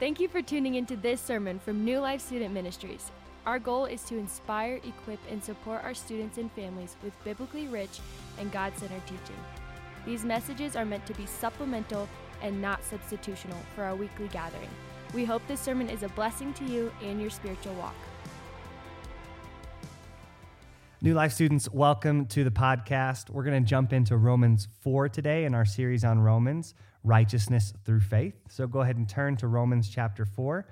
Thank you for tuning into this sermon from New Life Student Ministries. Our goal is to inspire, equip, and support our students and families with biblically rich and God centered teaching. These messages are meant to be supplemental and not substitutional for our weekly gathering. We hope this sermon is a blessing to you and your spiritual walk. New Life students, welcome to the podcast. We're going to jump into Romans 4 today in our series on Romans, righteousness through faith. So go ahead and turn to Romans chapter 4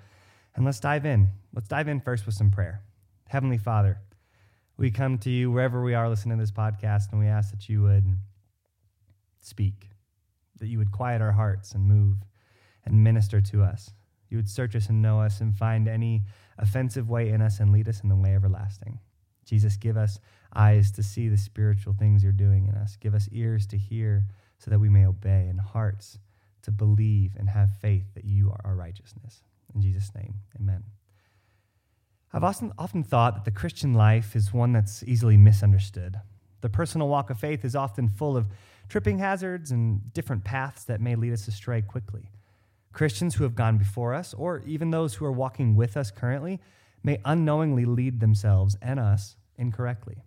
and let's dive in. Let's dive in first with some prayer. Heavenly Father, we come to you wherever we are listening to this podcast and we ask that you would speak, that you would quiet our hearts and move and minister to us. You would search us and know us and find any offensive way in us and lead us in the way everlasting. Jesus, give us eyes to see the spiritual things you're doing in us. Give us ears to hear so that we may obey, and hearts to believe and have faith that you are our righteousness. In Jesus' name, amen. I've often, often thought that the Christian life is one that's easily misunderstood. The personal walk of faith is often full of tripping hazards and different paths that may lead us astray quickly. Christians who have gone before us, or even those who are walking with us currently, may unknowingly lead themselves and us incorrectly.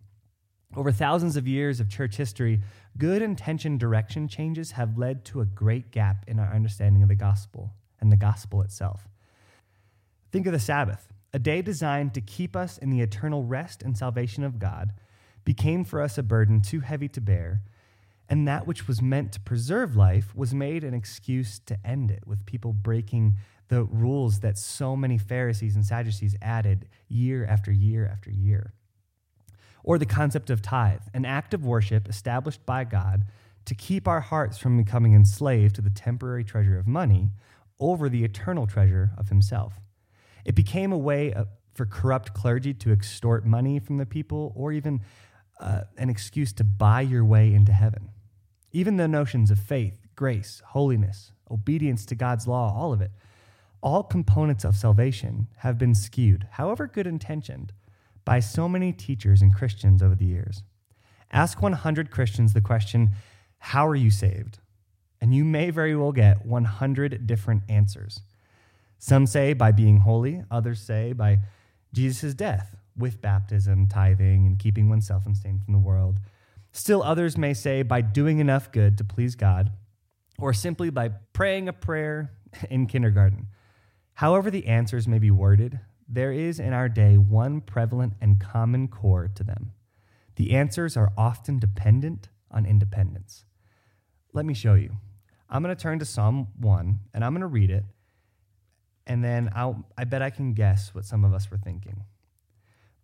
Over thousands of years of church history, good intentioned direction changes have led to a great gap in our understanding of the gospel and the gospel itself. Think of the Sabbath, a day designed to keep us in the eternal rest and salvation of God, became for us a burden too heavy to bear, and that which was meant to preserve life was made an excuse to end it, with people breaking the rules that so many Pharisees and Sadducees added year after year after year. Or the concept of tithe, an act of worship established by God to keep our hearts from becoming enslaved to the temporary treasure of money over the eternal treasure of Himself. It became a way for corrupt clergy to extort money from the people or even uh, an excuse to buy your way into heaven. Even the notions of faith, grace, holiness, obedience to God's law, all of it, all components of salvation have been skewed, however good intentioned, by so many teachers and Christians over the years. Ask 100 Christians the question, How are you saved? And you may very well get 100 different answers. Some say by being holy, others say by Jesus' death, with baptism, tithing, and keeping oneself unstained from the world. Still, others may say by doing enough good to please God, or simply by praying a prayer in kindergarten. However, the answers may be worded, there is in our day one prevalent and common core to them. The answers are often dependent on independence. Let me show you. I'm going to turn to Psalm 1 and I'm going to read it, and then I'll, I bet I can guess what some of us were thinking.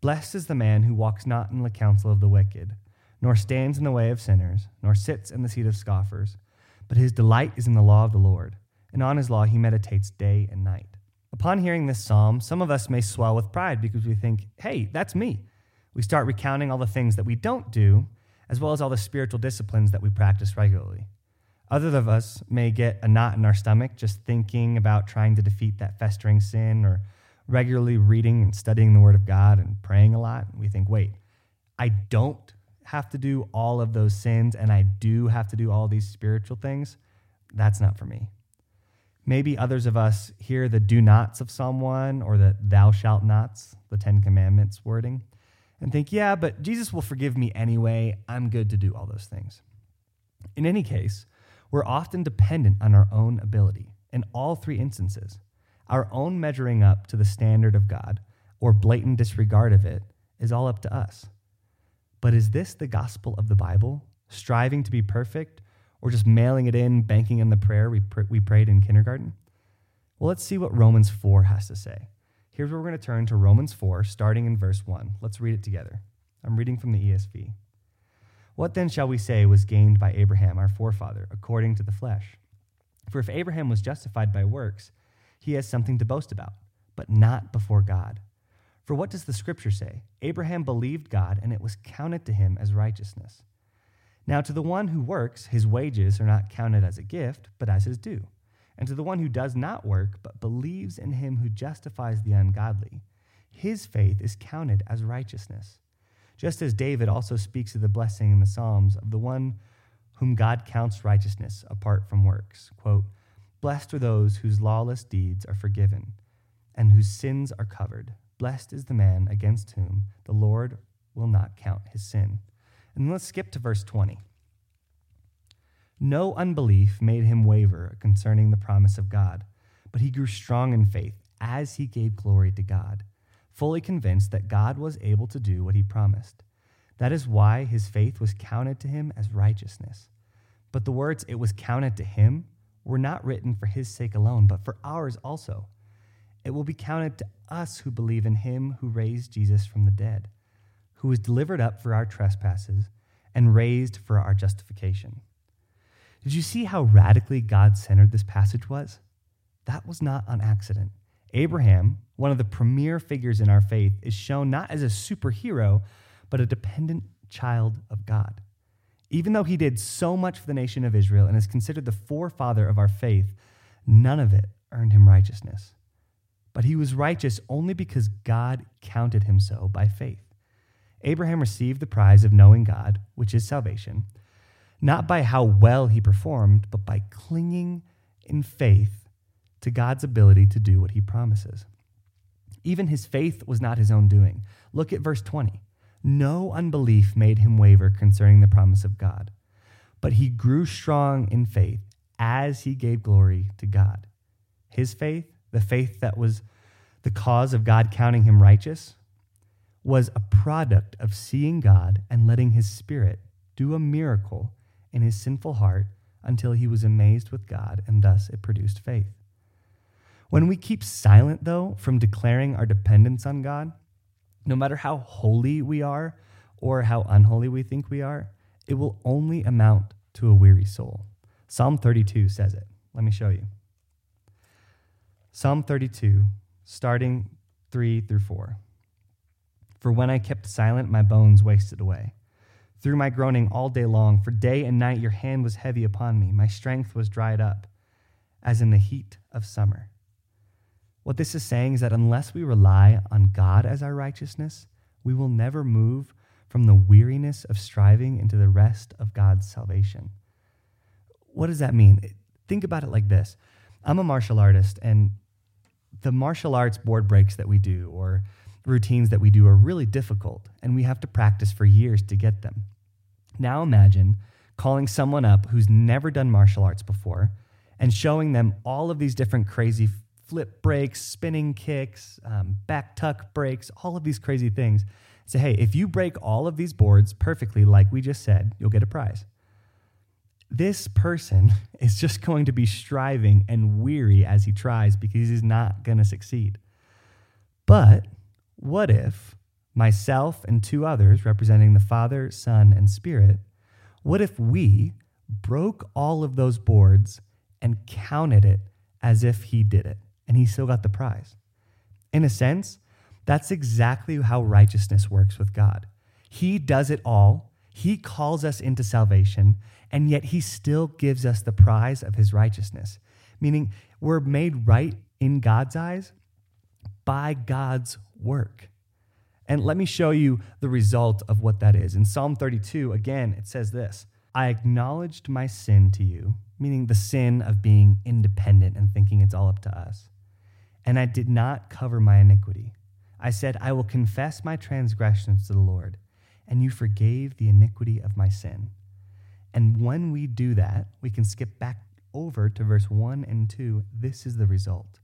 Blessed is the man who walks not in the counsel of the wicked, nor stands in the way of sinners, nor sits in the seat of scoffers, but his delight is in the law of the Lord, and on his law he meditates day and night. Upon hearing this psalm, some of us may swell with pride because we think, hey, that's me. We start recounting all the things that we don't do, as well as all the spiritual disciplines that we practice regularly. Others of us may get a knot in our stomach just thinking about trying to defeat that festering sin or regularly reading and studying the Word of God and praying a lot. We think, wait, I don't have to do all of those sins and I do have to do all these spiritual things. That's not for me. Maybe others of us hear the do nots of 1 or the thou shalt nots, the Ten Commandments wording, and think, yeah, but Jesus will forgive me anyway. I'm good to do all those things. In any case, we're often dependent on our own ability in all three instances. Our own measuring up to the standard of God or blatant disregard of it is all up to us. But is this the gospel of the Bible? Striving to be perfect or just mailing it in, banking on the prayer we, pr- we prayed in kindergarten? Well, let's see what Romans 4 has to say. Here's where we're going to turn to Romans 4, starting in verse 1. Let's read it together. I'm reading from the ESV. What then shall we say was gained by Abraham, our forefather, according to the flesh? For if Abraham was justified by works, he has something to boast about, but not before God. For what does the scripture say? Abraham believed God, and it was counted to him as righteousness. Now, to the one who works, his wages are not counted as a gift, but as his due. And to the one who does not work, but believes in him who justifies the ungodly, his faith is counted as righteousness. Just as David also speaks of the blessing in the Psalms of the one whom God counts righteousness apart from works. Quote, Blessed are those whose lawless deeds are forgiven and whose sins are covered. Blessed is the man against whom the Lord will not count his sin. And let's skip to verse 20. No unbelief made him waver concerning the promise of God, but he grew strong in faith as he gave glory to God, fully convinced that God was able to do what he promised. That is why his faith was counted to him as righteousness. But the words, it was counted to him, were not written for his sake alone, but for ours also. It will be counted to us who believe in him who raised Jesus from the dead, who was delivered up for our trespasses and raised for our justification. Did you see how radically God centered this passage was? That was not on accident. Abraham, one of the premier figures in our faith, is shown not as a superhero, but a dependent child of God. Even though he did so much for the nation of Israel and is considered the forefather of our faith, none of it earned him righteousness. But he was righteous only because God counted him so by faith. Abraham received the prize of knowing God, which is salvation, not by how well he performed, but by clinging in faith to God's ability to do what he promises. Even his faith was not his own doing. Look at verse 20. No unbelief made him waver concerning the promise of God, but he grew strong in faith as he gave glory to God. His faith, the faith that was the cause of God counting him righteous, was a product of seeing God and letting his spirit do a miracle in his sinful heart until he was amazed with God, and thus it produced faith. When we keep silent, though, from declaring our dependence on God, no matter how holy we are or how unholy we think we are, it will only amount to a weary soul. Psalm 32 says it. Let me show you. Psalm 32, starting 3 through 4. For when I kept silent, my bones wasted away. Through my groaning all day long, for day and night your hand was heavy upon me. My strength was dried up, as in the heat of summer. What this is saying is that unless we rely on God as our righteousness, we will never move from the weariness of striving into the rest of God's salvation. What does that mean? Think about it like this I'm a martial artist, and the martial arts board breaks that we do or routines that we do are really difficult, and we have to practice for years to get them. Now imagine calling someone up who's never done martial arts before and showing them all of these different crazy flip breaks, spinning kicks, um, back tuck breaks, all of these crazy things. Say, hey, if you break all of these boards perfectly, like we just said, you'll get a prize. This person is just going to be striving and weary as he tries because he's not going to succeed. But what if myself and two others representing the Father, Son, and Spirit, what if we broke all of those boards and counted it as if he did it? and he still got the prize. In a sense, that's exactly how righteousness works with God. He does it all, He calls us into salvation, and yet He still gives us the prize of His righteousness, meaning we're made right in God's eyes by God's work. And let me show you the result of what that is. In Psalm 32, again, it says this I acknowledged my sin to you, meaning the sin of being independent and thinking it's all up to us and I did not cover my iniquity. I said, I will confess my transgressions to the Lord, and you forgave the iniquity of my sin. And when we do that, we can skip back over to verse 1 and 2. This is the result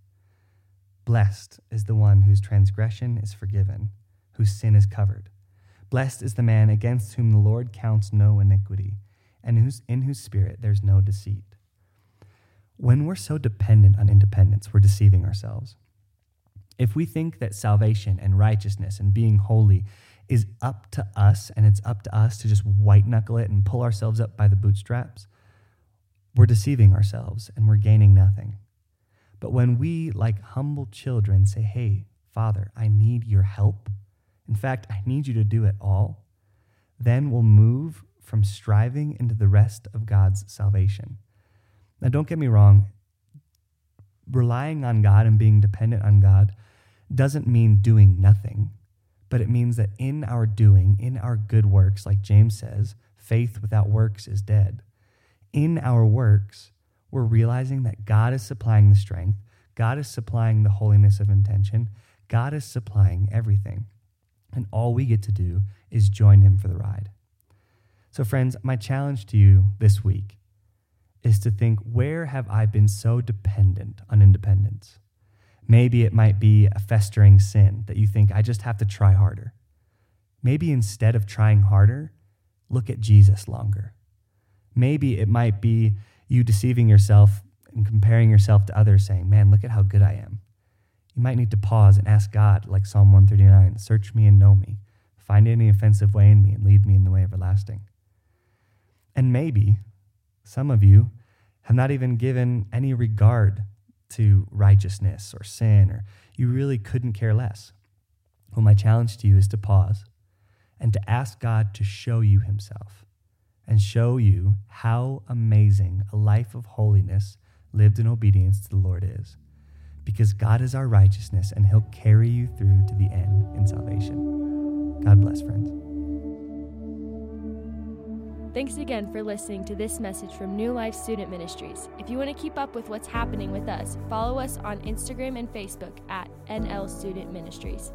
Blessed is the one whose transgression is forgiven, whose sin is covered. Blessed is the man against whom the Lord counts no iniquity, and in whose spirit there's no deceit. When we're so dependent on independence, we're deceiving ourselves. If we think that salvation and righteousness and being holy is up to us and it's up to us to just white knuckle it and pull ourselves up by the bootstraps, we're deceiving ourselves and we're gaining nothing. But when we, like humble children, say, Hey, Father, I need your help, in fact, I need you to do it all, then we'll move from striving into the rest of God's salvation. Now, don't get me wrong, relying on God and being dependent on God doesn't mean doing nothing, but it means that in our doing, in our good works, like James says, faith without works is dead. In our works, we're realizing that God is supplying the strength, God is supplying the holiness of intention, God is supplying everything. And all we get to do is join Him for the ride. So, friends, my challenge to you this week is to think where have I been so dependent on independence? Maybe it might be a festering sin that you think I just have to try harder. Maybe instead of trying harder, look at Jesus longer. Maybe it might be you deceiving yourself and comparing yourself to others, saying, Man, look at how good I am. You might need to pause and ask God, like Psalm 139 Search me and know me. Find any offensive way in me and lead me in the way everlasting. And maybe some of you have not even given any regard to righteousness or sin, or you really couldn't care less. Well, my challenge to you is to pause and to ask God to show you Himself and show you how amazing a life of holiness lived in obedience to the Lord is. Because God is our righteousness and He'll carry you through to the end in salvation. God bless, friends. Thanks again for listening to this message from New Life Student Ministries. If you want to keep up with what's happening with us, follow us on Instagram and Facebook at NL Student Ministries.